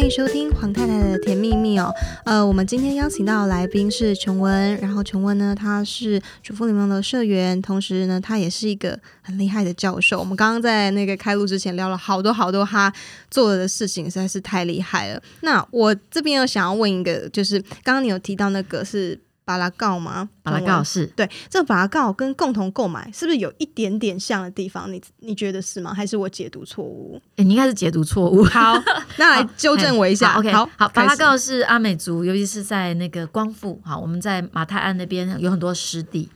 欢迎收听黄太太的甜蜜蜜哦。呃，我们今天邀请到的来宾是琼文，然后琼文呢，他是主妇联盟的社员，同时呢，他也是一个很厉害的教授。我们刚刚在那个开录之前聊了好多好多他做的事情，实在是太厉害了。那我这边有想要问一个，就是刚刚你有提到那个是。巴拉告吗？巴拉告是对，这个巴拉告跟共同购买是不是有一点点像的地方？你你觉得是吗？还是我解读错误？欸，你应该是解读错误。好，那来纠正我一下。OK，好，好，巴拉告是阿美族，尤其是在那个光复，好，我们在马泰安那边有很多湿地，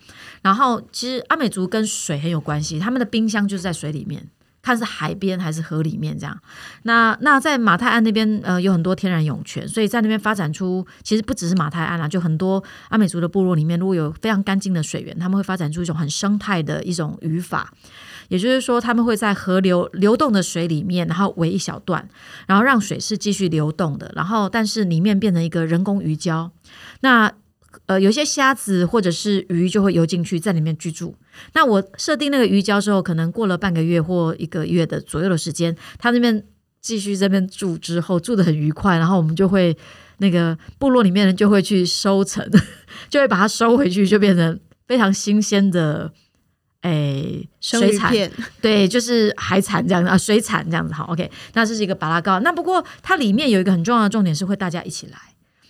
然后其实阿美族跟水很有关系，他们的冰箱就是在水里面。看是海边还是河里面这样，那那在马太安那边呃有很多天然涌泉，所以在那边发展出其实不只是马太安啦，就很多阿美族的部落里面，如果有非常干净的水源，他们会发展出一种很生态的一种渔法，也就是说他们会在河流流动的水里面，然后围一小段，然后让水是继续流动的，然后但是里面变成一个人工鱼礁，那。呃，有些虾子或者是鱼就会游进去，在里面居住。那我设定那个鱼礁之后，可能过了半个月或一个月的左右的时间，它那边继续这边住之后，住的很愉快。然后我们就会那个部落里面人就会去收成，就会把它收回去，就变成非常新鲜的诶水产。对，就是海产这样子啊，水产这样子。好，OK，那这是一个巴拉糕。那不过它里面有一个很重要的重点是会大家一起来。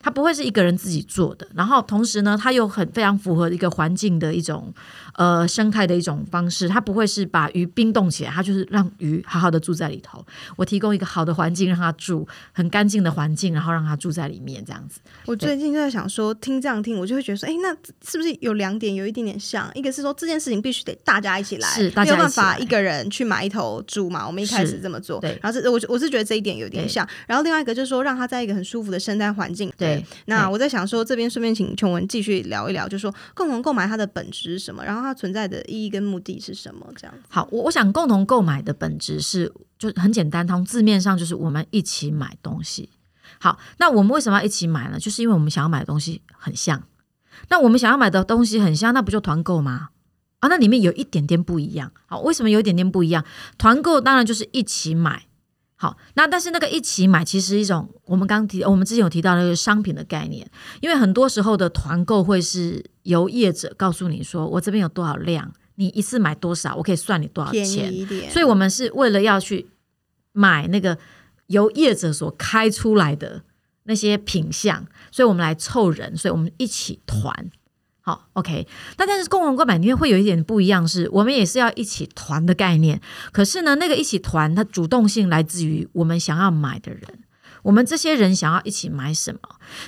它不会是一个人自己做的，然后同时呢，它又很非常符合一个环境的一种呃生态的一种方式。它不会是把鱼冰冻起来，它就是让鱼好好的住在里头。我提供一个好的环境让它住，很干净的环境，然后让它住在里面这样子。我最近就在想说，听这样听，我就会觉得说，哎，那是不是有两点有一点点像？一个是说这件事情必须得大家一起来，是大家有办法一个人去买一头猪嘛。我们一开始这么做，对。然后是我我是觉得这一点有点像。然后另外一个就是说，让它在一个很舒服的生态环境，对。那我在想说，这边顺便请琼文继续聊一聊，就是说共同购买它的本质是什么，然后它存在的意义跟目的是什么？这样子。好，我我想共同购买的本质是，就很简单，从字面上就是我们一起买东西。好，那我们为什么要一起买呢？就是因为我们想要买的东西很像。那我们想要买的东西很像，那不就团购吗？啊，那里面有一点点不一样。好，为什么有一点点不一样？团购当然就是一起买。好，那但是那个一起买其实一种我们刚提，我们之前有提到那个商品的概念，因为很多时候的团购会是由业者告诉你说，我这边有多少量，你一次买多少，我可以算你多少钱，所以我们是为了要去买那个由业者所开出来的那些品相，所以我们来凑人，所以我们一起团。好，OK，那但是共同购买里面会有一点不一样是，我们也是要一起团的概念。可是呢，那个一起团，它主动性来自于我们想要买的人，我们这些人想要一起买什么？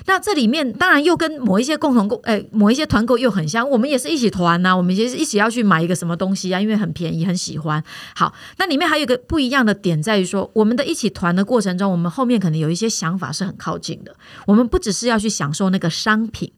那这里面当然又跟某一些共同购，哎，某一些团购又很像。我们也是一起团呐、我们也是一起要去买一个什么东西啊，因为很便宜，很喜欢。好，那里面还有一个不一样的点在于说，我们的一起团的过程中，我们后面可能有一些想法是很靠近的。我们不只是要去享受那个商品。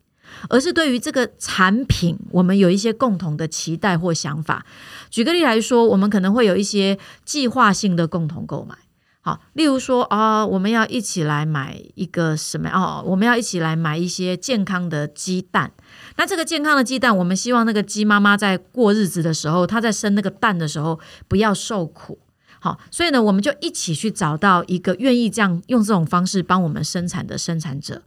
而是对于这个产品，我们有一些共同的期待或想法。举个例来说，我们可能会有一些计划性的共同购买。好，例如说啊、哦，我们要一起来买一个什么？哦，我们要一起来买一些健康的鸡蛋。那这个健康的鸡蛋，我们希望那个鸡妈妈在过日子的时候，她在生那个蛋的时候不要受苦。好，所以呢，我们就一起去找到一个愿意这样用这种方式帮我们生产的生产者。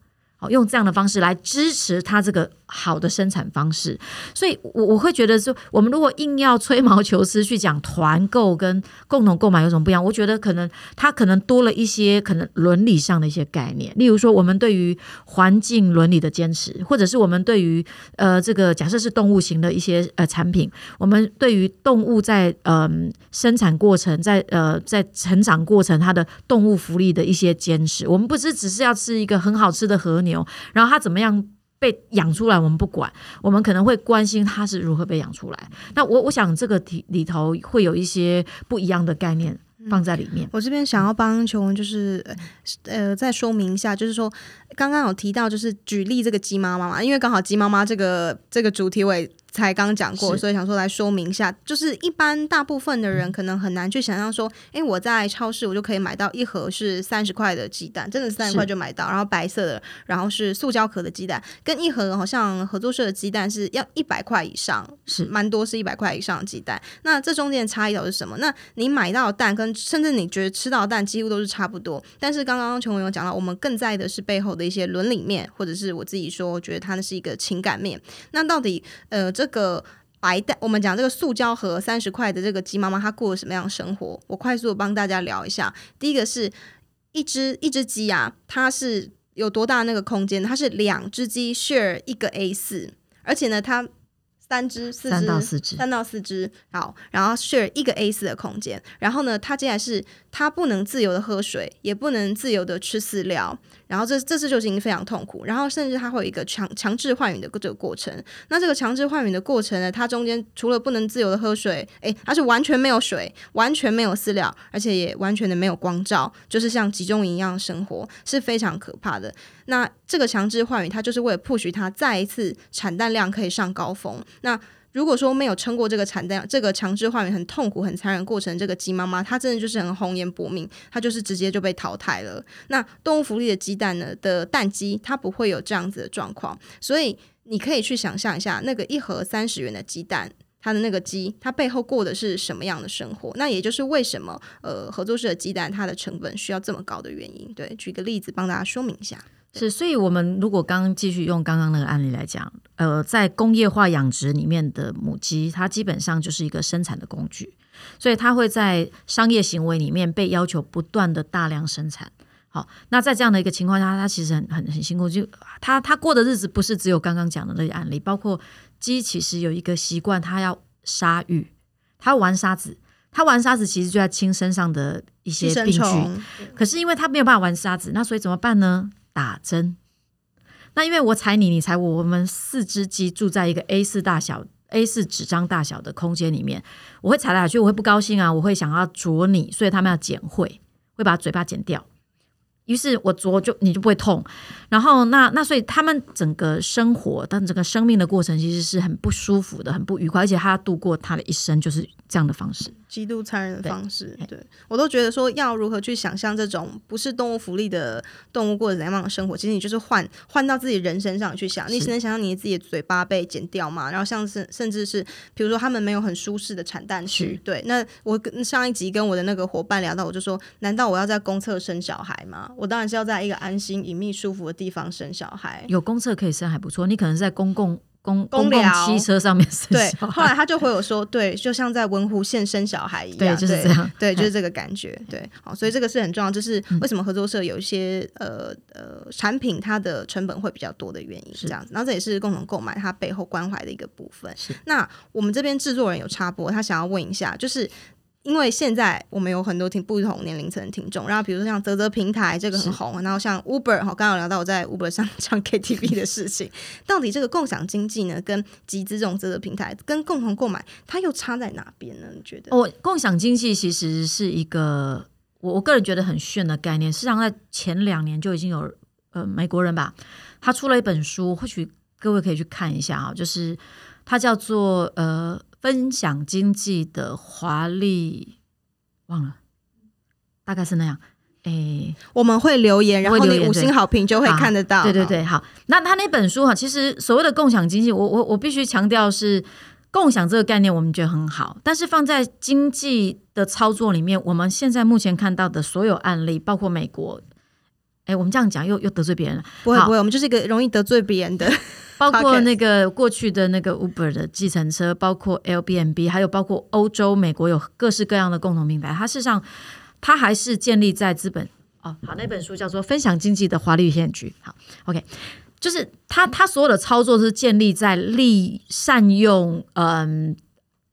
用这样的方式来支持他这个好的生产方式，所以我我会觉得说，我们如果硬要吹毛求疵去讲团购跟共同购买有什么不一样，我觉得可能它可能多了一些可能伦理上的一些概念，例如说我们对于环境伦理的坚持，或者是我们对于呃这个假设是动物型的一些呃产品，我们对于动物在嗯、生产过程在呃在成长过程它的动物福利的一些坚持，我们不是只是要吃一个很好吃的和牛。然后它怎么样被养出来，我们不管，我们可能会关心它是如何被养出来。那我我想这个题里头会有一些不一样的概念放在里面。嗯、我这边想要帮琼文，就是呃再说明一下，就是说刚刚有提到，就是举例这个鸡妈妈嘛，因为刚好鸡妈妈这个这个主题我也才刚讲过，所以想说来说明一下，就是一般大部分的人可能很难去想象说，哎、欸，我在超市我就可以买到一盒是三十块的鸡蛋，真的是三十块就买到，然后白色的，然后是塑胶壳的鸡蛋，跟一盒好像合作社的鸡蛋是要一百块以上，是蛮多是一百块以上的鸡蛋。那这中间的差异到底是什么？那你买到的蛋跟甚至你觉得吃到的蛋几乎都是差不多，但是刚刚琼文有讲到，我们更在意的是背后的一些伦理面，或者是我自己说，我觉得它那是一个情感面。那到底呃这这个。白蛋，我们讲这个塑胶盒三十块的这个鸡妈妈，她过了什么样的生活？我快速帮大家聊一下。第一个是一只一只鸡啊，它是有多大那个空间？它是两只鸡 share 一个 A 四，而且呢，它三只四只三到四只三到四只好，然后 share 一个 A 四的空间。然后呢，它接下来是它不能自由的喝水，也不能自由的吃饲料。然后这这次就已经非常痛苦，然后甚至它会有一个强强制换羽的这个过程。那这个强制换羽的过程呢，它中间除了不能自由的喝水，诶，它是完全没有水，完全没有饲料，而且也完全的没有光照，就是像集中营一样生活，是非常可怕的。那这个强制换羽，它就是为了 push 它再一次产蛋量可以上高峰。那如果说没有撑过这个产蛋，这个强制换羽很痛苦、很残忍过程，这个鸡妈妈它真的就是很红颜薄命，它就是直接就被淘汰了。那动物福利的鸡蛋呢的蛋鸡，它不会有这样子的状况，所以你可以去想象一下，那个一盒三十元的鸡蛋，它的那个鸡，它背后过的是什么样的生活？那也就是为什么呃合作社的鸡蛋它的成本需要这么高的原因。对，举个例子帮大家说明一下。是，所以我们如果刚刚继续用刚刚那个案例来讲，呃，在工业化养殖里面的母鸡，它基本上就是一个生产的工具，所以它会在商业行为里面被要求不断的大量生产。好，那在这样的一个情况下，它其实很很很辛苦，就它它过的日子不是只有刚刚讲的那个案例，包括鸡其实有一个习惯，它要沙浴，它玩沙子，它玩沙子其实就在清身上的一些病菌，可是因为它没有办法玩沙子，那所以怎么办呢？打针，那因为我踩你，你踩我，我们四只鸡住在一个 A 四大小、A 四纸张大小的空间里面，我会踩来踩去，我会不高兴啊，我会想要啄你，所以他们要剪会，会把嘴巴剪掉。于是我啄就你就不会痛，然后那那所以他们整个生活，但整个生命的过程其实是很不舒服的，很不愉快，而且他度过他的一生就是这样的方式。极度残忍的方式，对，对我都觉得说要如何去想象这种不是动物福利的动物过着怎样的生活，其实你就是换换到自己人身上去想，你只能想象你自己的嘴巴被剪掉嘛，然后像是甚至是比如说他们没有很舒适的产蛋区，对，那我跟上一集跟我的那个伙伴聊到，我就说，难道我要在公厕生小孩吗？我当然是要在一个安心、隐秘、舒服的地方生小孩。有公厕可以生还不错，你可能是在公共。公公共汽车上面生对，后来他就回我说，对，就像在文湖线生小孩一样，对，就是这样，对，就是这个感觉，对，好，所以这个是很重要，就是为什么合作社有一些呃呃产品它的成本会比较多的原因，是。这样子，然后这也是共同购买它背后关怀的一个部分。是，那我们这边制作人有插播，他想要问一下，就是。因为现在我们有很多听不同年龄层的听众，然后比如说像泽泽平台这个很红，然后像 Uber 哈，刚刚有聊到我在 Uber 上唱 KTV 的事情，到底这个共享经济呢，跟集资这种啧啧平台跟共同购买，它又差在哪边呢？你觉得？哦，共享经济其实是一个我我个人觉得很炫的概念，事实上在前两年就已经有呃美国人吧，他出了一本书，或许各位可以去看一下啊，就是它叫做呃。分享经济的华丽，忘了，大概是那样。诶，我们会留言，然后你五星好评就会看得到。对对对，好。那他那本书哈，其实所谓的共享经济，我我我必须强调是共享这个概念，我们觉得很好。但是放在经济的操作里面，我们现在目前看到的所有案例，包括美国，诶，我们这样讲又又得罪别人了。不会不会，我们就是一个容易得罪别人的。包括那个过去的那个 Uber 的计程车，包括 Airbnb，还有包括欧洲、美国有各式各样的共同平台。它事实上，它还是建立在资本哦。好，那本书叫做《分享经济的华丽骗局》。好，OK，就是它它所有的操作是建立在利善用，嗯，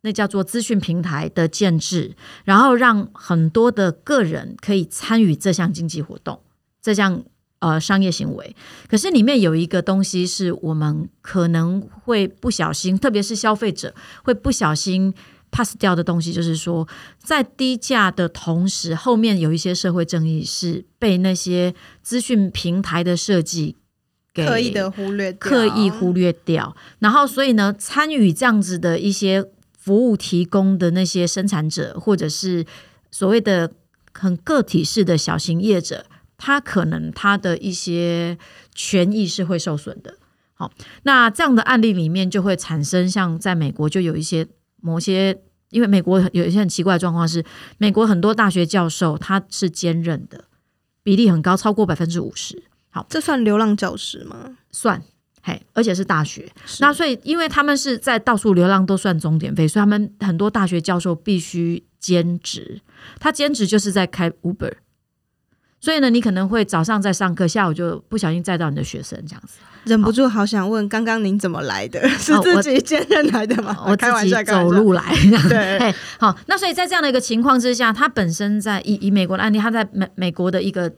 那叫做资讯平台的建制，然后让很多的个人可以参与这项经济活动，这项。呃，商业行为，可是里面有一个东西是我们可能会不小心，特别是消费者会不小心 pass 掉的东西，就是说，在低价的同时，后面有一些社会正义是被那些资讯平台的设计给刻意的忽略，刻意忽略掉。然后，所以呢，参与这样子的一些服务提供的那些生产者，或者是所谓的很个体式的小型业者，他可能他的一些权益是会受损的。好，那这样的案例里面就会产生，像在美国就有一些某些，因为美国有一些很奇怪的状况是，美国很多大学教授他是兼任的，比例很高，超过百分之五十。好，这算流浪教师吗？算，嘿，而且是大学。那所以，因为他们是在到处流浪，都算钟点费，所以他们很多大学教授必须兼职，他兼职就是在开 Uber。所以呢，你可能会早上在上课，下午就不小心载到你的学生这样子，忍不住好想问，刚刚您怎么来的？是自己兼任来的吗？我自己走路来。对，好，那所以在这样的一个情况之下，他本身在以以美国的案例，他在美美国的一个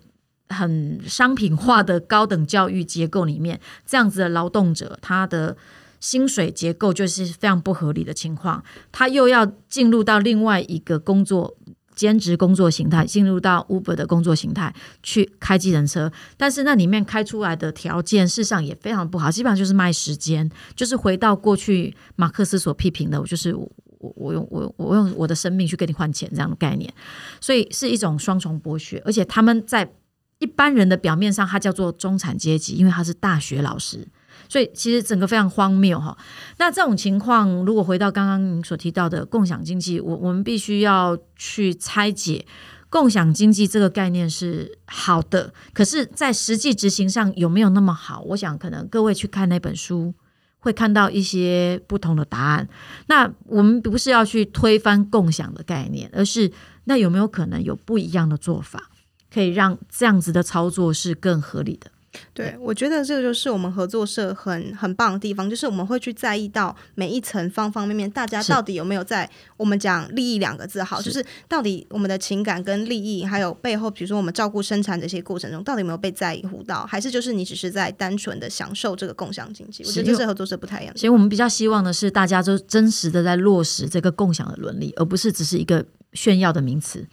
很商品化的高等教育结构里面，这样子的劳动者，他的薪水结构就是非常不合理的情况，他又要进入到另外一个工作。兼职工作形态进入到 Uber 的工作形态去开计程车，但是那里面开出来的条件事实上也非常不好，基本上就是卖时间，就是回到过去马克思所批评的，就是我我用我我用我的生命去跟你换钱这样的概念，所以是一种双重剥削，而且他们在一般人的表面上，他叫做中产阶级，因为他是大学老师。所以其实整个非常荒谬哈。那这种情况，如果回到刚刚您所提到的共享经济，我我们必须要去拆解共享经济这个概念是好的，可是，在实际执行上有没有那么好？我想可能各位去看那本书，会看到一些不同的答案。那我们不是要去推翻共享的概念，而是那有没有可能有不一样的做法，可以让这样子的操作是更合理的？对，我觉得这个就是我们合作社很很棒的地方，就是我们会去在意到每一层方方面面，大家到底有没有在我们讲利益两个字好，就是到底我们的情感跟利益，还有背后，比如说我们照顾生产这些过程中，到底有没有被在乎到，还是就是你只是在单纯的享受这个共享经济？我觉得这是合作社不太一样的。所以我们比较希望的是，大家都真实的在落实这个共享的伦理，而不是只是一个炫耀的名词。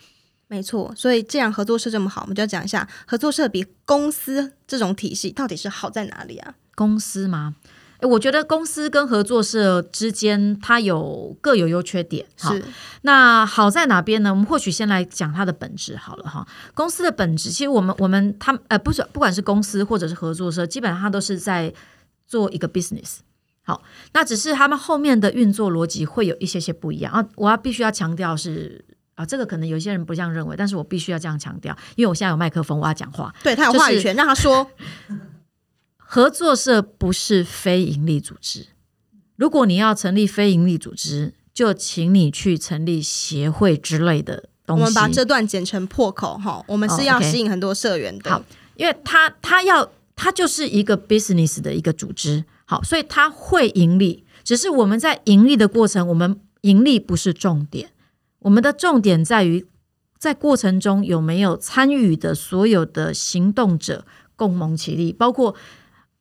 没错，所以既然合作社这么好，我们就要讲一下合作社比公司这种体系到底是好在哪里啊？公司吗？诶，我觉得公司跟合作社之间它有各有优缺点。是，那好在哪边呢？我们或许先来讲它的本质好了哈。公司的本质，其实我们我们他呃不是不管是公司或者是合作社，基本上它都是在做一个 business。好，那只是他们后面的运作逻辑会有一些些不一样啊。我要必须要强调是。啊，这个可能有些人不这样认为，但是我必须要这样强调，因为我现在有麦克风，我要讲话。对，他有话语权，就是、让他说。合作社不是非营利组织，如果你要成立非营利组织，就请你去成立协会之类的东西。我们把这段剪成破口哈，我们是要吸引很多社员的。好，因为他他要他就是一个 business 的一个组织，好，所以他会盈利，只是我们在盈利的过程，我们盈利不是重点。我们的重点在于，在过程中有没有参与的所有的行动者共谋其利，包括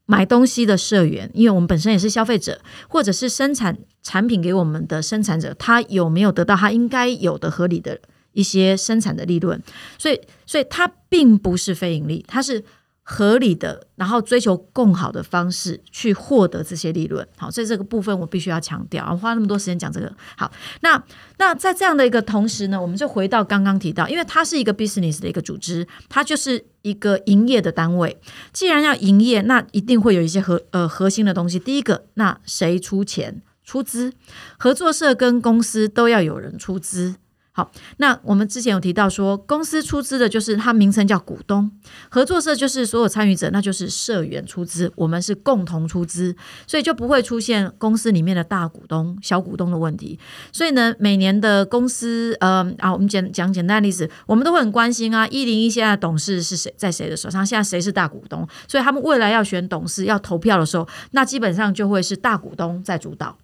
买东西的社员，因为我们本身也是消费者，或者是生产产品给我们的生产者，他有没有得到他应该有的合理的一些生产的利润？所以，所以它并不是非盈利，它是。合理的，然后追求更好的方式去获得这些利润。好，所以这个部分我必须要强调。我花那么多时间讲这个。好，那那在这样的一个同时呢，我们就回到刚刚提到，因为它是一个 business 的一个组织，它就是一个营业的单位。既然要营业，那一定会有一些核呃核心的东西。第一个，那谁出钱出资？合作社跟公司都要有人出资。好，那我们之前有提到说，公司出资的就是它名称叫股东，合作社就是所有参与者，那就是社员出资，我们是共同出资，所以就不会出现公司里面的大股东、小股东的问题。所以呢，每年的公司，呃，啊，我们简讲简单的例子，我们都会很关心啊，一零一现在董事是谁，在谁的手上？现在谁是大股东？所以他们未来要选董事、要投票的时候，那基本上就会是大股东在主导。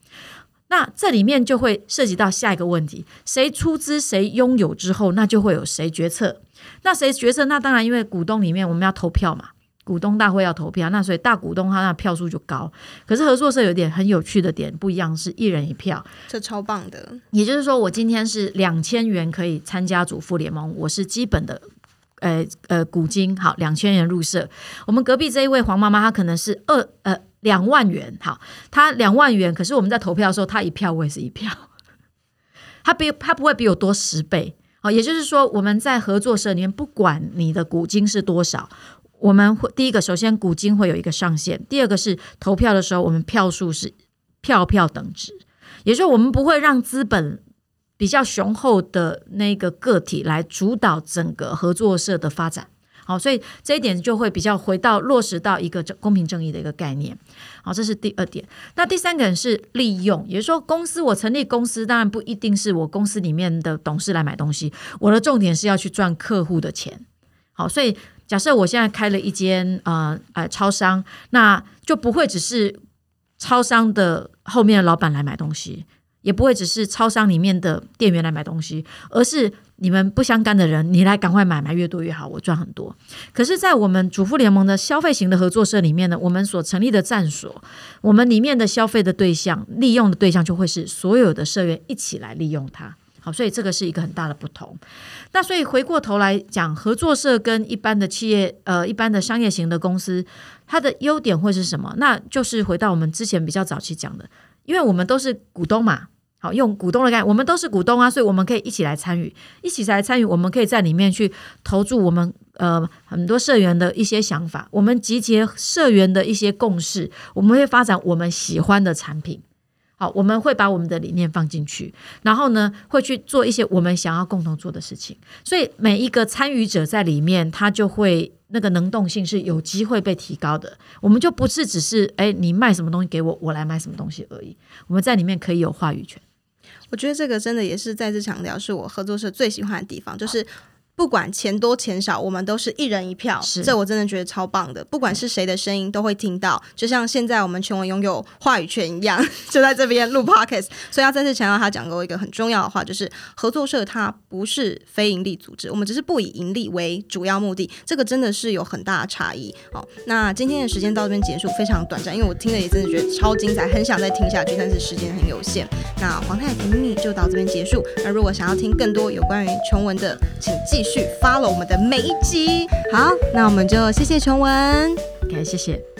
那这里面就会涉及到下一个问题：谁出资，谁拥有之后，那就会有谁决策。那谁决策？那当然，因为股东里面我们要投票嘛，股东大会要投票，那所以大股东他那票数就高。可是合作社有点很有趣的点不一样，是一人一票，这超棒的。也就是说，我今天是两千元可以参加主妇联盟，我是基本的呃呃股金，好，两千元入社。我们隔壁这一位黄妈妈，她可能是二呃两万元，好，他两万元，可是我们在投票的时候，他一票我也是一票，他比他不会比我多十倍，好，也就是说我们在合作社里面，不管你的股金是多少，我们会第一个首先股金会有一个上限，第二个是投票的时候，我们票数是票票等值，也就是我们不会让资本。比较雄厚的那个个体来主导整个合作社的发展，好，所以这一点就会比较回到落实到一个公平正义的一个概念，好，这是第二点。那第三个人是利用，也就是说，公司我成立公司，当然不一定是我公司里面的董事来买东西，我的重点是要去赚客户的钱，好，所以假设我现在开了一间呃呃超商，那就不会只是超商的后面的老板来买东西。也不会只是超商里面的店员来买东西，而是你们不相干的人，你来赶快买，买越多越好，我赚很多。可是，在我们主妇联盟的消费型的合作社里面呢，我们所成立的站所，我们里面的消费的对象、利用的对象就会是所有的社员一起来利用它。好，所以这个是一个很大的不同。那所以回过头来讲，合作社跟一般的企业，呃，一般的商业型的公司，它的优点会是什么？那就是回到我们之前比较早期讲的，因为我们都是股东嘛。好，用股东的概念，我们都是股东啊，所以我们可以一起来参与，一起来参与，我们可以在里面去投注我们呃很多社员的一些想法，我们集结社员的一些共识，我们会发展我们喜欢的产品。好，我们会把我们的理念放进去，然后呢，会去做一些我们想要共同做的事情。所以每一个参与者在里面，他就会那个能动性是有机会被提高的。我们就不是只是哎，你卖什么东西给我，我来买什么东西而已。我们在里面可以有话语权。我觉得这个真的也是再次强调，是我合作社最喜欢的地方，就是。不管钱多钱少，我们都是一人一票，是这我真的觉得超棒的。不管是谁的声音，都会听到，就像现在我们全文拥有话语权一样，就在这边录 podcast。所以要再次强调，他讲过一个很重要的话，就是合作社它不是非盈利组织，我们只是不以盈利为主要目的。这个真的是有很大的差异。好，那今天的时间到这边结束，非常短暂，因为我听了也真的觉得超精彩，很想再听下去，但是时间很有限。那黄太太甜蜜蜜就到这边结束。那如果想要听更多有关于琼文的，请继续 follow 我们的每一集。好，那我们就谢谢琼文，感谢谢。